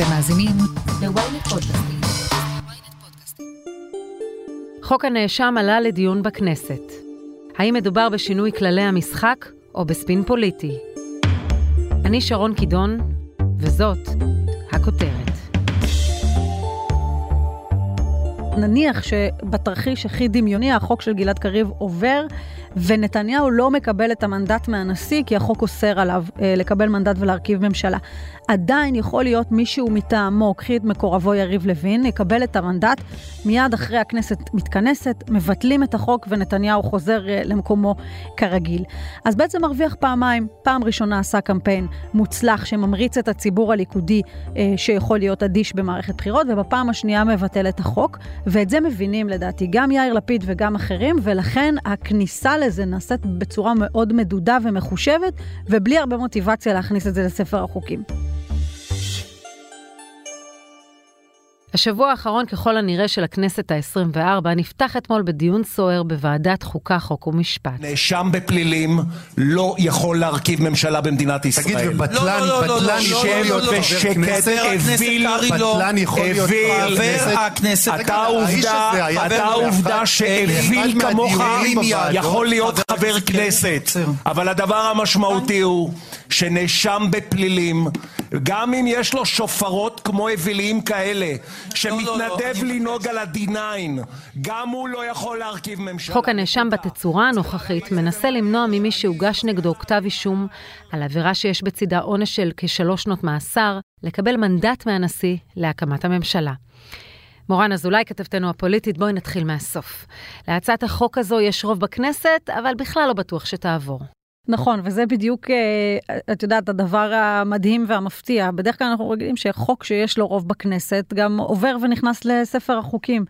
אתם מאזינים ל-ynet פודקאסטים. חוק הנאשם עלה לדיון בכנסת. האם מדובר בשינוי כללי המשחק או בספין פוליטי? אני שרון קידון, וזאת הכותרת. נניח שבתרחיש הכי דמיוני החוק של גלעד קריב עובר, ונתניהו לא מקבל את המנדט מהנשיא, כי החוק אוסר עליו אה, לקבל מנדט ולהרכיב ממשלה. עדיין יכול להיות מישהו מטעמו, קחי את מקורבו יריב לוין, יקבל את המנדט, מיד אחרי הכנסת מתכנסת, מבטלים את החוק ונתניהו חוזר אה, למקומו כרגיל. אז בעצם מרוויח פעמיים. פעם ראשונה עשה קמפיין מוצלח שממריץ את הציבור הליכודי אה, שיכול להיות אדיש במערכת בחירות, ובפעם השנייה מבטל את החוק, ואת זה מבינים לדעתי גם יאיר לפיד וגם אחרים, ולכן הכניסה לזה נעשית בצורה מאוד מדודה ומחושבת, ובלי הרבה מוטיבציה להכניס את זה לספר החוקים. השבוע האחרון ככל הנראה של הכנסת ה-24 נפתח אתמול בדיון סוער בוועדת חוקה, חוק ומשפט. נאשם בפלילים לא יכול להרכיב ממשלה במדינת ישראל. תגיד, ובטלן, לא, לא, לא, בטלן לא, יכול לא, להיות לא, לא, חבר שקט, כנסת? אוויל, בטלן יכול להיות חבר הכנסת, כנסת? אתה עובדה, אתה עובדה שאוויל כמוך יכול להיות חבר כנסת. אבל הדבר המשמעותי הוא שנאשם בפלילים, גם אם יש לו שופרות כמו אווילים כאלה, שמתנדב לנהוג על ה-D9, גם הוא לא יכול להרכיב ממשלה. חוק הנאשם בתצורה הנוכחית מנסה למנוע ממי שהוגש נגדו כתב אישום על עבירה שיש בצידה עונש של כשלוש שנות מאסר, לקבל מנדט מהנשיא להקמת הממשלה. מורן אזולאי, כתבתנו הפוליטית, בואי נתחיל מהסוף. להצעת החוק הזו יש רוב בכנסת, אבל בכלל לא בטוח שתעבור. נכון, וזה בדיוק, אה, את יודעת, הדבר המדהים והמפתיע. בדרך כלל אנחנו רגילים שחוק שיש לו רוב בכנסת גם עובר ונכנס לספר החוקים.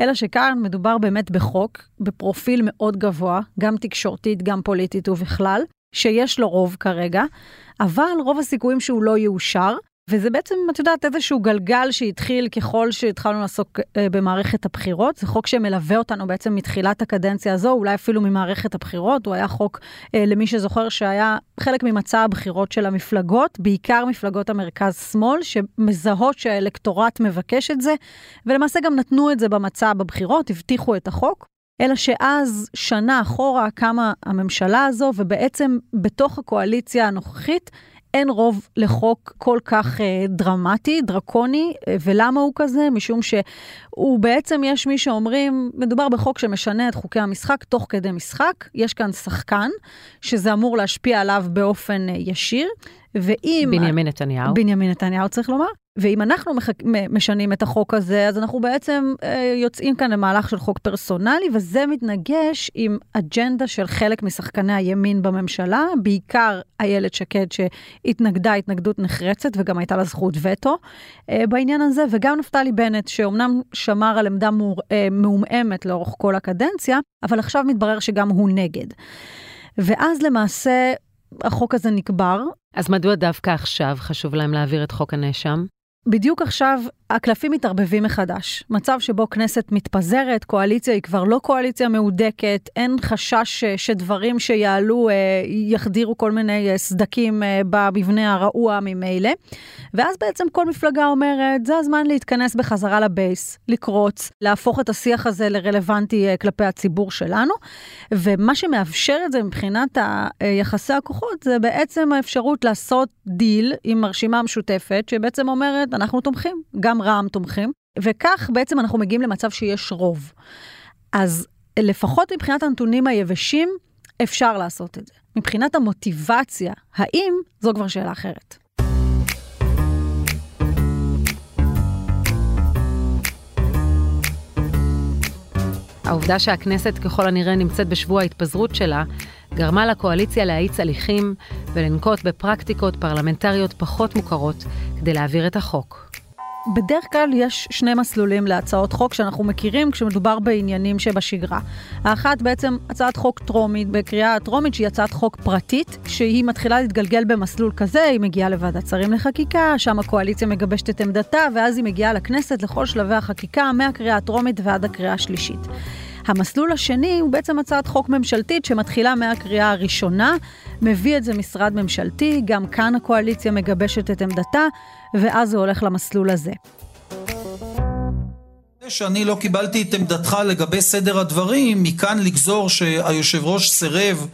אלא שכאן מדובר באמת בחוק, בפרופיל מאוד גבוה, גם תקשורתית, גם פוליטית ובכלל, שיש לו רוב כרגע, אבל רוב הסיכויים שהוא לא יאושר. וזה בעצם, את יודעת, איזשהו גלגל שהתחיל ככל שהתחלנו לעסוק אה, במערכת הבחירות. זה חוק שמלווה אותנו בעצם מתחילת הקדנציה הזו, אולי אפילו ממערכת הבחירות. הוא היה חוק, אה, למי שזוכר, שהיה חלק ממצע הבחירות של המפלגות, בעיקר מפלגות המרכז-שמאל, שמזהות שהאלקטורט מבקש את זה, ולמעשה גם נתנו את זה במצע בבחירות, הבטיחו את החוק. אלא שאז, שנה אחורה, קמה הממשלה הזו, ובעצם בתוך הקואליציה הנוכחית, אין רוב לחוק כל כך אה, דרמטי, דרקוני, אה, ולמה הוא כזה? משום שהוא בעצם, יש מי שאומרים, מדובר בחוק שמשנה את חוקי המשחק תוך כדי משחק, יש כאן שחקן, שזה אמור להשפיע עליו באופן אה, ישיר, ואם... בנימין נתניהו. בנימין נתניהו צריך לומר. ואם אנחנו מחק... משנים את החוק הזה, אז אנחנו בעצם אה, יוצאים כאן למהלך של חוק פרסונלי, וזה מתנגש עם אג'נדה של חלק משחקני הימין בממשלה, בעיקר איילת שקד שהתנגדה התנגדות נחרצת וגם הייתה לה זכות וטו אה, בעניין הזה, וגם נפתלי בנט, שאומנם שמר על עמדה מור... אה, מעומעמת לאורך כל הקדנציה, אבל עכשיו מתברר שגם הוא נגד. ואז למעשה החוק הזה נקבר, אז מדוע דווקא עכשיו חשוב להם להעביר את חוק הנאשם? בדיוק עכשיו הקלפים מתערבבים מחדש. מצב שבו כנסת מתפזרת, קואליציה היא כבר לא קואליציה מהודקת, אין חשש שדברים שיעלו אה, יחדירו כל מיני אה, סדקים אה, במבנה הרעוע ממילא. ואז בעצם כל מפלגה אומרת, זה הזמן להתכנס בחזרה לבייס, לקרוץ, להפוך את השיח הזה לרלוונטי אה, כלפי הציבור שלנו. ומה שמאפשר את זה מבחינת יחסי הכוחות, זה בעצם האפשרות לעשות דיל עם הרשימה המשותפת, שבעצם אומרת, אנחנו תומכים, גם רע"מ תומכים, וכך בעצם אנחנו מגיעים למצב שיש רוב. אז לפחות מבחינת הנתונים היבשים, אפשר לעשות את זה. מבחינת המוטיבציה, האם, זו כבר שאלה אחרת. העובדה שהכנסת ככל הנראה נמצאת בשבוע ההתפזרות שלה, גרמה לקואליציה להאיץ הליכים ולנקוט בפרקטיקות פרלמנטריות פחות מוכרות כדי להעביר את החוק. בדרך כלל יש שני מסלולים להצעות חוק שאנחנו מכירים כשמדובר בעניינים שבשגרה. האחת בעצם הצעת חוק טרומית, בקריאה הטרומית שהיא הצעת חוק פרטית, שהיא מתחילה להתגלגל במסלול כזה, היא מגיעה לוועדת שרים לחקיקה, שם הקואליציה מגבשת את עמדתה, ואז היא מגיעה לכנסת לכל שלבי החקיקה, מהקריאה הטרומית ועד הקריאה השלישית. המסלול השני הוא בעצם הצעת חוק ממשלתית שמתחילה מהקריאה הראשונה, מביא את זה משרד ממשלתי, גם כאן הקואליציה מגבשת את עמדתה, ואז זה הולך למסלול הזה. שאני לא קיבלתי את עמדתך לגבי סדר הדברים, מכאן לגזור שהיושב ראש סירב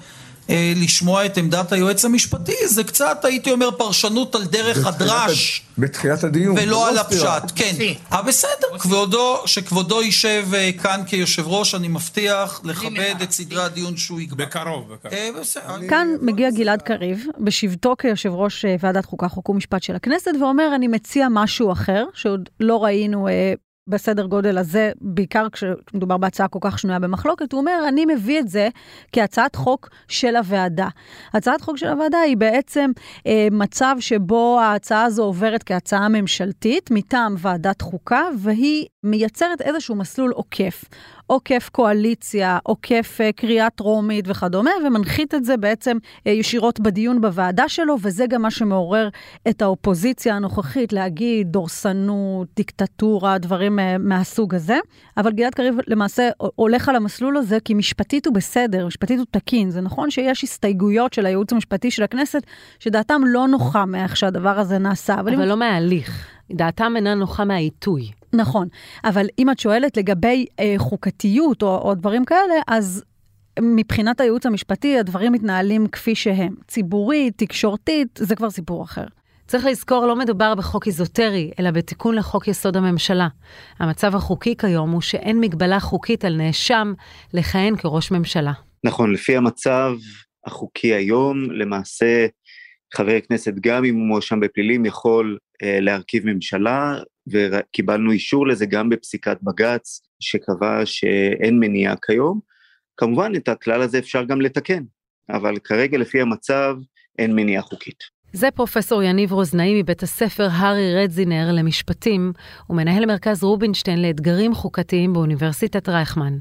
לשמוע את עמדת היועץ המשפטי, זה קצת, הייתי אומר, פרשנות על דרך הדרש. בתחילת הדיון. ולא על הפשט, כן. אה, בסדר, כבודו, שכבודו יישב אה, כאן כיושב ראש, אני מבטיח לכבד את סדרי הדיון שהוא יקבע. בקרוב. אה. כאן מגיע גלעד קריב, בשבתו כיושב ראש אה, ועדת חוקה, חוק ומשפט של הכנסת, ואומר, אני מציע משהו אחר, שעוד לא ראינו אה, בסדר גודל הזה, בעיקר כשמדובר בהצעה כל כך שנויה במחלוקת, הוא אומר, אני מביא את זה כהצעת חוק של הוועדה. הצעת חוק של הוועדה היא בעצם אה, מצב שבו ההצעה הזו עוברת כהצעה ממשלתית מטעם ועדת חוקה, והיא מייצרת איזשהו מסלול עוקף. עוקף קואליציה, עוקף אה, קריאה טרומית וכדומה, ומנחית את זה בעצם אה, ישירות בדיון בוועדה שלו, וזה גם מה שמעורר את האופוזיציה הנוכחית להגיד דורסנות, דיקטטורה, דברים אה, מהסוג הזה. אבל גלעד קריב למעשה הולך על המסלול הזה כי משפטית הוא בסדר, משפטית הוא תקין. זה נכון שיש הסתייגויות של הייעוץ המשפטי של הכנסת, שדעתם לא נוחה מאיך שהדבר הזה נעשה. אבל, אבל אם... לא מההליך. דעתם אינה נוחה מהעיתוי. נכון, אבל אם את שואלת לגבי אה, חוקתיות או, או דברים כאלה, אז מבחינת הייעוץ המשפטי הדברים מתנהלים כפי שהם. ציבורית, תקשורתית, זה כבר סיפור אחר. צריך לזכור, לא מדובר בחוק איזוטרי, אלא בתיקון לחוק יסוד הממשלה. המצב החוקי כיום הוא שאין מגבלה חוקית על נאשם לכהן כראש ממשלה. נכון, לפי המצב החוקי היום, למעשה חבר כנסת, גם אם הוא מואשם בפלילים, יכול אה, להרכיב ממשלה, וקיבלנו אישור לזה גם בפסיקת בג"ץ, שקבע שאין מניעה כיום. כמובן, את הכלל הזה אפשר גם לתקן, אבל כרגע לפי המצב אין מניעה חוקית. זה פרופסור יניב רוזנאי מבית הספר הארי רדזינר למשפטים ומנהל מרכז רובינשטיין לאתגרים חוקתיים באוניברסיטת רייכמן.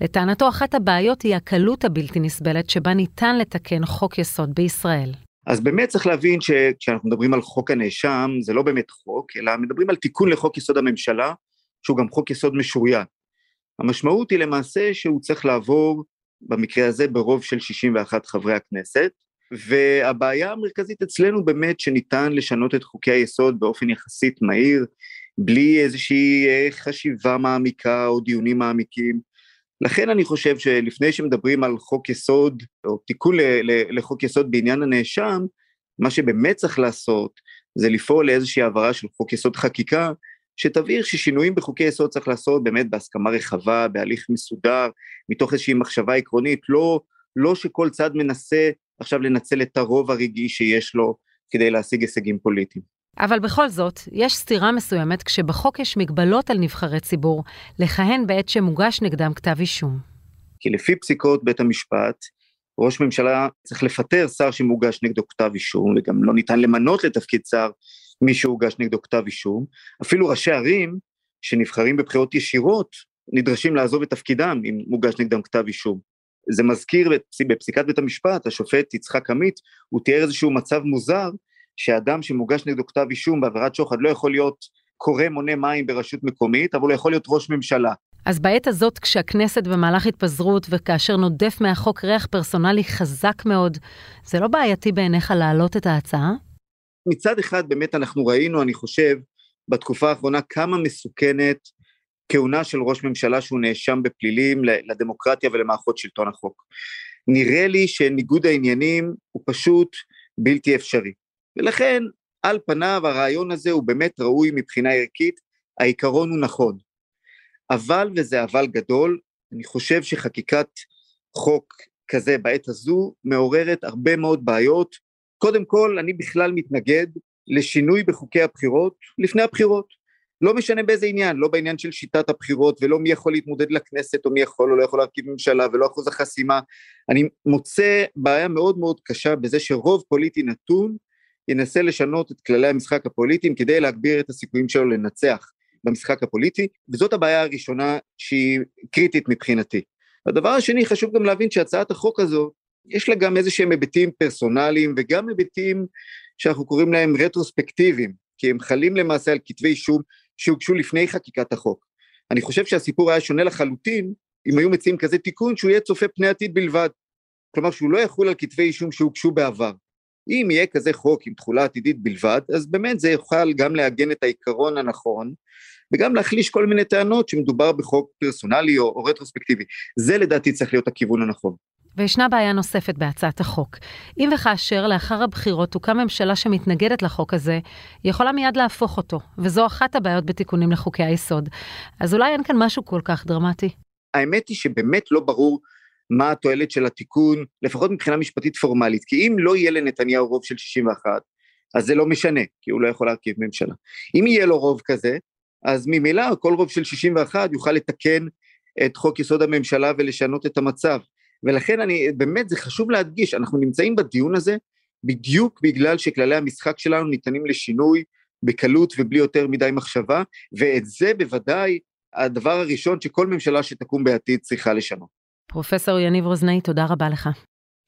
לטענתו, אחת הבעיות היא הקלות הבלתי נסבלת שבה ניתן לתקן חוק יסוד בישראל. אז באמת צריך להבין שכשאנחנו מדברים על חוק הנאשם, זה לא באמת חוק, אלא מדברים על תיקון לחוק יסוד הממשלה, שהוא גם חוק יסוד משוריין. המשמעות היא למעשה שהוא צריך לעבור, במקרה הזה, ברוב של 61 חברי הכנסת, והבעיה המרכזית אצלנו באמת שניתן לשנות את חוקי היסוד באופן יחסית מהיר, בלי איזושהי אה, חשיבה מעמיקה או דיונים מעמיקים. לכן אני חושב שלפני שמדברים על חוק יסוד, או תיקון לחוק יסוד בעניין הנאשם, מה שבאמת צריך לעשות זה לפעול לאיזושהי העברה של חוק יסוד חקיקה, שתבהיר ששינויים בחוקי יסוד צריך לעשות באמת בהסכמה רחבה, בהליך מסודר, מתוך איזושהי מחשבה עקרונית, לא, לא שכל צד מנסה עכשיו לנצל את הרוב הרגעי שיש לו כדי להשיג הישגים פוליטיים. אבל בכל זאת, יש סתירה מסוימת כשבחוק יש מגבלות על נבחרי ציבור לכהן בעת שמוגש נגדם כתב אישום. כי לפי פסיקות בית המשפט, ראש ממשלה צריך לפטר שר שמוגש נגדו כתב אישום, וגם לא ניתן למנות לתפקיד שר מי שהוגש נגדו כתב אישום. אפילו ראשי ערים שנבחרים בבחירות ישירות, נדרשים לעזוב את תפקידם אם מוגש נגדם כתב אישום. זה מזכיר בפסיקת בית המשפט, השופט יצחק עמית, הוא תיאר איזשהו מצב מוזר, שאדם שמוגש נגדו כתב אישום בעבירת שוחד לא יכול להיות קורא מונה מים ברשות מקומית, אבל הוא יכול להיות ראש ממשלה. אז בעת הזאת, כשהכנסת במהלך התפזרות וכאשר נודף מהחוק ריח פרסונלי חזק מאוד, זה לא בעייתי בעיניך להעלות את ההצעה? מצד אחד באמת אנחנו ראינו, אני חושב, בתקופה האחרונה כמה מסוכנת כהונה של ראש ממשלה שהוא נאשם בפלילים לדמוקרטיה ולמערכות שלטון החוק. נראה לי שניגוד העניינים הוא פשוט בלתי אפשרי. ולכן על פניו הרעיון הזה הוא באמת ראוי מבחינה ערכית, העיקרון הוא נכון. אבל, וזה אבל גדול, אני חושב שחקיקת חוק כזה בעת הזו מעוררת הרבה מאוד בעיות. קודם כל, אני בכלל מתנגד לשינוי בחוקי הבחירות לפני הבחירות. לא משנה באיזה עניין, לא בעניין של שיטת הבחירות ולא מי יכול להתמודד לכנסת או מי יכול או לא יכול להרכיב ממשלה ולא אחוז החסימה. אני מוצא בעיה מאוד מאוד קשה בזה שרוב פוליטי נתון ינסה לשנות את כללי המשחק הפוליטיים כדי להגביר את הסיכויים שלו לנצח במשחק הפוליטי, וזאת הבעיה הראשונה שהיא קריטית מבחינתי. הדבר השני, חשוב גם להבין שהצעת החוק הזו, יש לה גם איזה שהם היבטים פרסונליים וגם היבטים שאנחנו קוראים להם רטרוספקטיביים, כי הם חלים למעשה על כתבי אישום שהוגשו לפני חקיקת החוק. אני חושב שהסיפור היה שונה לחלוטין אם היו מציעים כזה תיקון, שהוא יהיה צופה פני עתיד בלבד. כלומר, שהוא לא יחול על כתבי אישום שהוגשו בעבר. אם יהיה כזה חוק עם תחולה עתידית בלבד, אז באמת זה יוכל גם לעגן את העיקרון הנכון, וגם להחליש כל מיני טענות שמדובר בחוק פרסונלי או, או רטרוספקטיבי. זה לדעתי צריך להיות הכיוון הנכון. וישנה בעיה נוספת בהצעת החוק. אם וכאשר לאחר הבחירות תוקם ממשלה שמתנגדת לחוק הזה, היא יכולה מיד להפוך אותו, וזו אחת הבעיות בתיקונים לחוקי היסוד. אז אולי אין כאן משהו כל כך דרמטי. האמת היא שבאמת לא ברור מה התועלת של התיקון, לפחות מבחינה משפטית פורמלית, כי אם לא יהיה לנתניהו רוב של 61, אז זה לא משנה, כי הוא לא יכול להרכיב ממשלה. אם יהיה לו רוב כזה, אז ממילא כל רוב של 61 יוכל לתקן את חוק יסוד הממשלה ולשנות את המצב. ולכן אני, באמת זה חשוב להדגיש, אנחנו נמצאים בדיון הזה בדיוק בגלל שכללי המשחק שלנו ניתנים לשינוי בקלות ובלי יותר מדי מחשבה, ואת זה בוודאי הדבר הראשון שכל ממשלה שתקום בעתיד צריכה לשנות. פרופסור יניב רוזנאי, תודה רבה לך.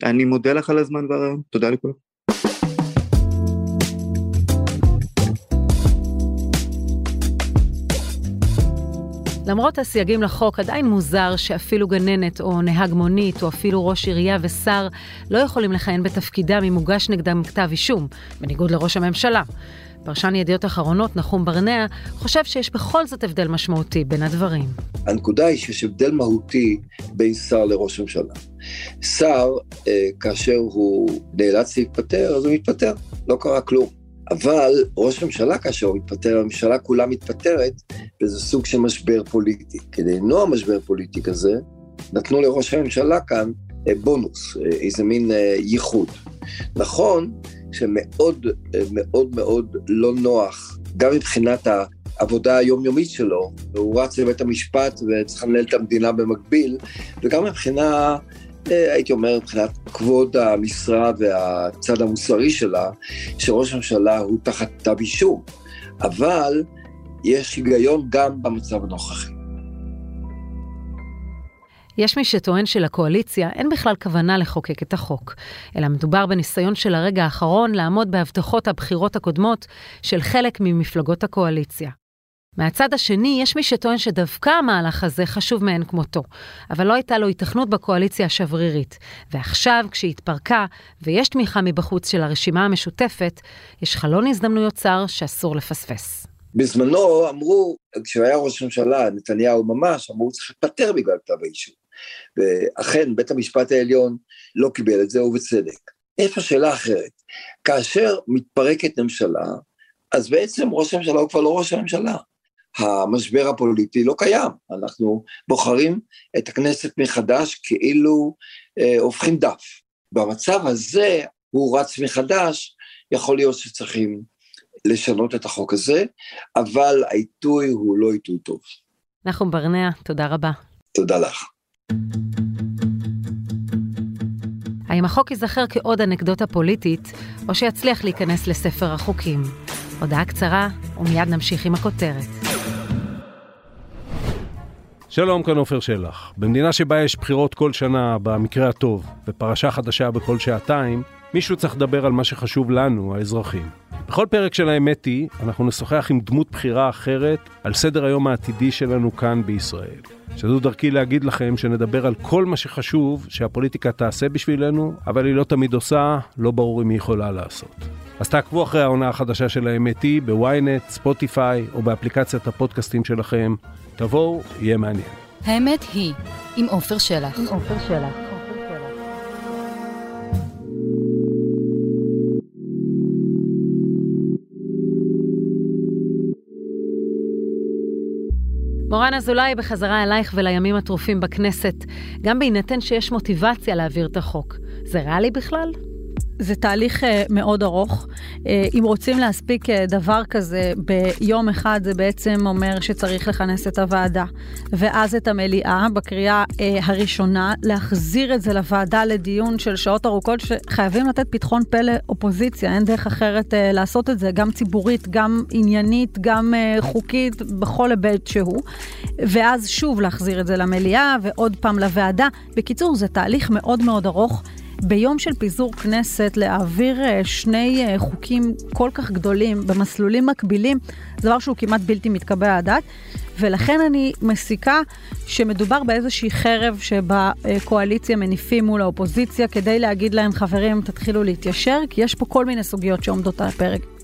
אני מודה לך על הזמן והרעיון, תודה לכולם. למרות הסייגים לחוק, עדיין מוזר שאפילו גננת או נהג מונית או אפילו ראש עירייה ושר לא יכולים לכהן בתפקידם אם הוגש נגדם כתב אישום, בניגוד לראש הממשלה. פרשן ידיעות אחרונות, נחום ברנע, חושב שיש בכל זאת הבדל משמעותי בין הדברים. הנקודה היא שיש הבדל מהותי בין שר לראש ממשלה. שר, אה, כאשר הוא נאלץ להתפטר, אז הוא מתפטר, לא קרה כלום. אבל ראש ממשלה, כאשר הוא מתפטר, הממשלה כולה מתפטרת, וזה סוג של משבר פוליטי. כדי למנוע משבר פוליטי כזה, נתנו לראש הממשלה כאן אה, בונוס, אה, איזה מין אה, ייחוד. נכון שמאוד מאוד מאוד לא נוח, גם מבחינת העבודה היומיומית שלו, והוא רץ לבית המשפט וצריך לנהל את המדינה במקביל, וגם מבחינה הייתי אומר מבחינת כבוד המשרה והצד המוסרי שלה, שראש הממשלה הוא תחת כתב אישום, אבל יש היגיון גם במצב הנוכחי. יש מי שטוען שלקואליציה אין בכלל כוונה לחוקק את החוק, אלא מדובר בניסיון של הרגע האחרון לעמוד בהבטחות הבחירות הקודמות של חלק ממפלגות הקואליציה. מהצד השני, יש מי שטוען שדווקא המהלך הזה חשוב מאין כמותו, אבל לא הייתה לו היתכנות בקואליציה השברירית. ועכשיו, כשהיא התפרקה, ויש תמיכה מבחוץ של הרשימה המשותפת, יש חלון הזדמנויות צר שאסור לפספס. בזמנו אמרו, כשהוא היה ראש ממשלה, נתניהו ממש, אמרו, צריך להתפטר בגלל כתב האישום. ואכן, בית המשפט העליון לא קיבל את זה, ובצדק. איפה שאלה אחרת? כאשר מתפרקת ממשלה, אז בעצם ראש הממשלה הוא כבר לא ראש הממשלה. המשבר הפוליטי לא קיים, אנחנו בוחרים את הכנסת מחדש כאילו אה, הופכים דף. במצב הזה הוא רץ מחדש, יכול להיות שצריכים לשנות את החוק הזה, אבל העיתוי הוא לא עיתוי טוב. נחום ברנע, תודה רבה. תודה לך. האם החוק ייזכר כעוד אנקדוטה פוליטית, או שיצליח להיכנס לספר החוקים? הודעה קצרה, ומיד נמשיך עם הכותרת. שלום, כאן עופר שלח. במדינה שבה יש בחירות כל שנה, במקרה הטוב, ופרשה חדשה בכל שעתיים, מישהו צריך לדבר על מה שחשוב לנו, האזרחים. בכל פרק של האמת היא, אנחנו נשוחח עם דמות בחירה אחרת על סדר היום העתידי שלנו כאן בישראל. שזו דרכי להגיד לכם שנדבר על כל מה שחשוב שהפוליטיקה תעשה בשבילנו, אבל היא לא תמיד עושה, לא ברור אם היא יכולה לעשות. אז תעקבו אחרי העונה החדשה של האמת היא בוויינט, ספוטיפיי או באפליקציית הפודקאסטים שלכם. תבואו, יהיה מעניין. האמת היא, עם עופר שלח. עם עופר שלח. מורן אזולאי, בחזרה אלייך ולימים הטרופים בכנסת, גם בהינתן שיש מוטיבציה להעביר את החוק. זה ריאלי בכלל? זה תהליך uh, מאוד ארוך. Uh, אם רוצים להספיק uh, דבר כזה ביום אחד, זה בעצם אומר שצריך לכנס את הוועדה, ואז את המליאה בקריאה הראשונה, להחזיר את זה לוועדה לדיון של שעות ארוכות, שחייבים לתת פתחון פה לאופוזיציה, אין דרך אחרת לעשות את זה, גם ציבורית, גם עניינית, גם חוקית, בכל היבט שהוא. ואז שוב להחזיר את זה למליאה, ועוד פעם לוועדה. בקיצור, זה תהליך מאוד מאוד ארוך. ביום של פיזור כנסת להעביר אה, שני אה, חוקים כל כך גדולים במסלולים מקבילים, זה דבר שהוא כמעט בלתי מתקבל על הדעת. ולכן אני מסיקה שמדובר באיזושהי חרב שבקואליציה מניפים מול האופוזיציה כדי להגיד להם, חברים, תתחילו להתיישר, כי יש פה כל מיני סוגיות שעומדות על הפרק.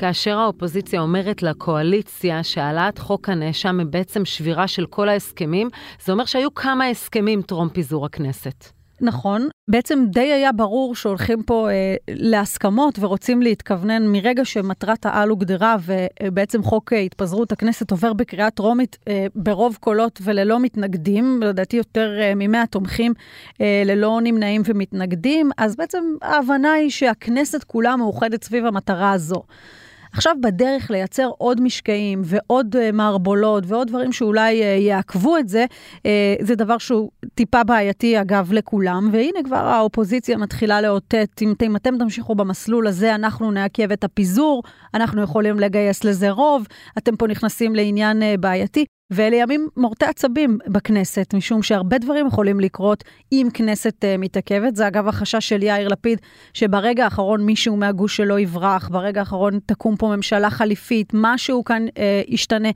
כאשר האופוזיציה אומרת לקואליציה שהעלאת חוק הנאשם היא בעצם שבירה של כל ההסכמים, זה אומר שהיו כמה הסכמים טרום פיזור הכנסת. נכון, בעצם די היה ברור שהולכים פה אה, להסכמות ורוצים להתכוונן מרגע שמטרת העל הוגדרה ובעצם חוק אה, התפזרות הכנסת עובר בקריאה טרומית אה, ברוב קולות וללא מתנגדים, לדעתי יותר אה, ממאה תומכים אה, ללא נמנעים ומתנגדים, אז בעצם ההבנה היא שהכנסת כולה מאוחדת סביב המטרה הזו. עכשיו בדרך לייצר עוד משקעים ועוד uh, מערבולות ועוד דברים שאולי uh, יעכבו את זה, uh, זה דבר שהוא טיפה בעייתי אגב לכולם, והנה כבר האופוזיציה מתחילה לאותת, אם, אם אתם תמשיכו במסלול הזה, אנחנו נעכב את הפיזור, אנחנו יכולים לגייס לזה רוב, אתם פה נכנסים לעניין בעייתי. ואלה ימים מורטי עצבים בכנסת, משום שהרבה דברים יכולים לקרות אם כנסת uh, מתעכבת. זה אגב החשש של יאיר לפיד, שברגע האחרון מישהו מהגוש שלו יברח, ברגע האחרון תקום פה ממשלה חליפית, משהו כאן uh, ישתנה.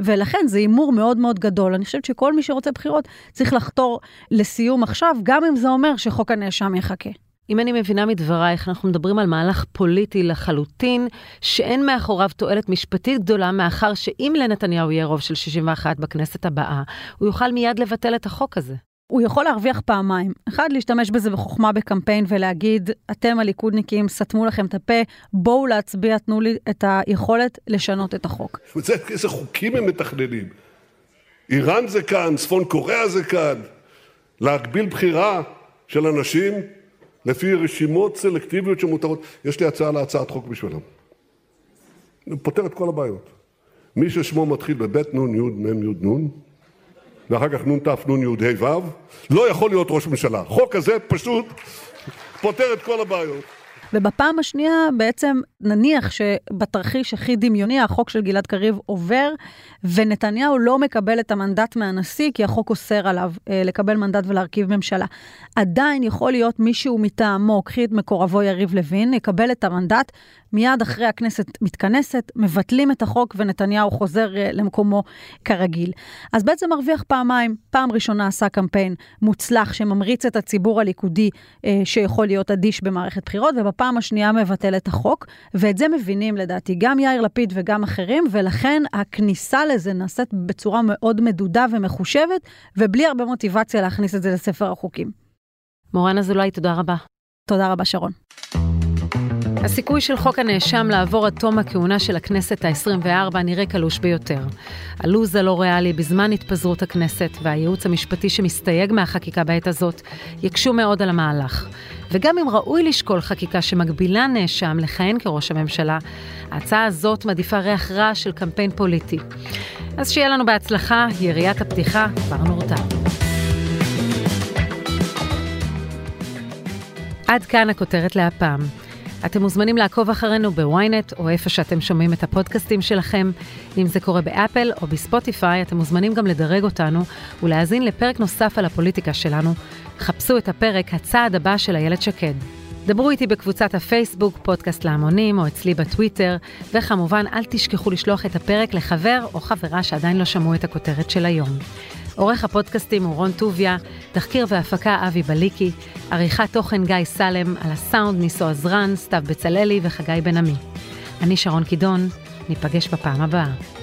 ולכן זה הימור מאוד מאוד גדול. אני חושבת שכל מי שרוצה בחירות צריך לחתור לסיום עכשיו, גם אם זה אומר שחוק הנאשם יחכה. אם אני מבינה מדברייך, אנחנו מדברים על מהלך פוליטי לחלוטין, שאין מאחוריו תועלת משפטית גדולה, מאחר שאם לנתניהו יהיה רוב של 61 בכנסת הבאה, הוא יוכל מיד לבטל את החוק הזה. הוא יכול להרוויח פעמיים. אחד, להשתמש בזה בחוכמה בקמפיין ולהגיד, אתם הליכודניקים, סתמו לכם את הפה, בואו להצביע, תנו לי את היכולת לשנות את החוק. איזה חוקים הם מתכננים. איראן זה כאן, צפון קוריאה זה כאן. להגביל בחירה של אנשים לפי רשימות סלקטיביות שמותרות. יש לי הצעה להצעת חוק בשבילם. פותר את כל הבעיות. מי ששמו מתחיל בבית נון יוד מם יוד נון, ואחר כך נון תף נון יוד ה' ו', לא יכול להיות ראש ממשלה. חוק הזה פשוט פותר את כל הבעיות. ובפעם השנייה בעצם נניח שבתרחיש הכי דמיוני החוק של גלעד קריב עובר ונתניהו לא מקבל את המנדט מהנשיא כי החוק אוסר עליו אה, לקבל מנדט ולהרכיב ממשלה. עדיין יכול להיות מישהו מטעמו, קחי את מקורבו יריב לוין, יקבל את המנדט, מיד אחרי הכנסת מתכנסת, מבטלים את החוק ונתניהו חוזר אה, למקומו כרגיל. אז בעצם מרוויח פעמיים, פעם ראשונה עשה קמפיין מוצלח שממריץ את הציבור הליכודי אה, שיכול להיות אדיש במערכת בחירות, ובפעם השנייה מבטל את החוק, ואת זה מבינים לדעתי גם יאיר לפיד וגם אחרים, ולכן הכניסה לזה נעשית בצורה מאוד מדודה ומחושבת, ובלי הרבה מוטיבציה להכניס את זה לספר החוקים. מורן אזולאי, תודה רבה. תודה רבה, שרון. הסיכוי של חוק הנאשם לעבור עד תום הכהונה של הכנסת ה-24 נראה קלוש ביותר. הלו"ז הלא ריאלי בזמן התפזרות הכנסת והייעוץ המשפטי שמסתייג מהחקיקה בעת הזאת יקשו מאוד על המהלך. וגם אם ראוי לשקול חקיקה שמגבילה נאשם לכהן כראש הממשלה, ההצעה הזאת מעדיפה ריח רע של קמפיין פוליטי. אז שיהיה לנו בהצלחה, יריית הפתיחה כבר נורתה. עד כאן הכותרת להפעם. אתם מוזמנים לעקוב אחרינו בוויינט או איפה שאתם שומעים את הפודקאסטים שלכם. אם זה קורה באפל או בספוטיפיי, אתם מוזמנים גם לדרג אותנו ולהאזין לפרק נוסף על הפוליטיקה שלנו. חפשו את הפרק הצעד הבא של איילת שקד. דברו איתי בקבוצת הפייסבוק, פודקאסט להמונים, או אצלי בטוויטר, וכמובן, אל תשכחו לשלוח את הפרק לחבר או חברה שעדיין לא שמעו את הכותרת של היום. עורך הפודקאסטים הוא רון טוביה, תחקיר והפקה אבי בליקי, עריכת תוכן גיא סלם, על הסאונד ניסו עזרן, סתיו בצללי וחגי בן עמי. אני שרון קידון, ניפגש בפעם הבאה.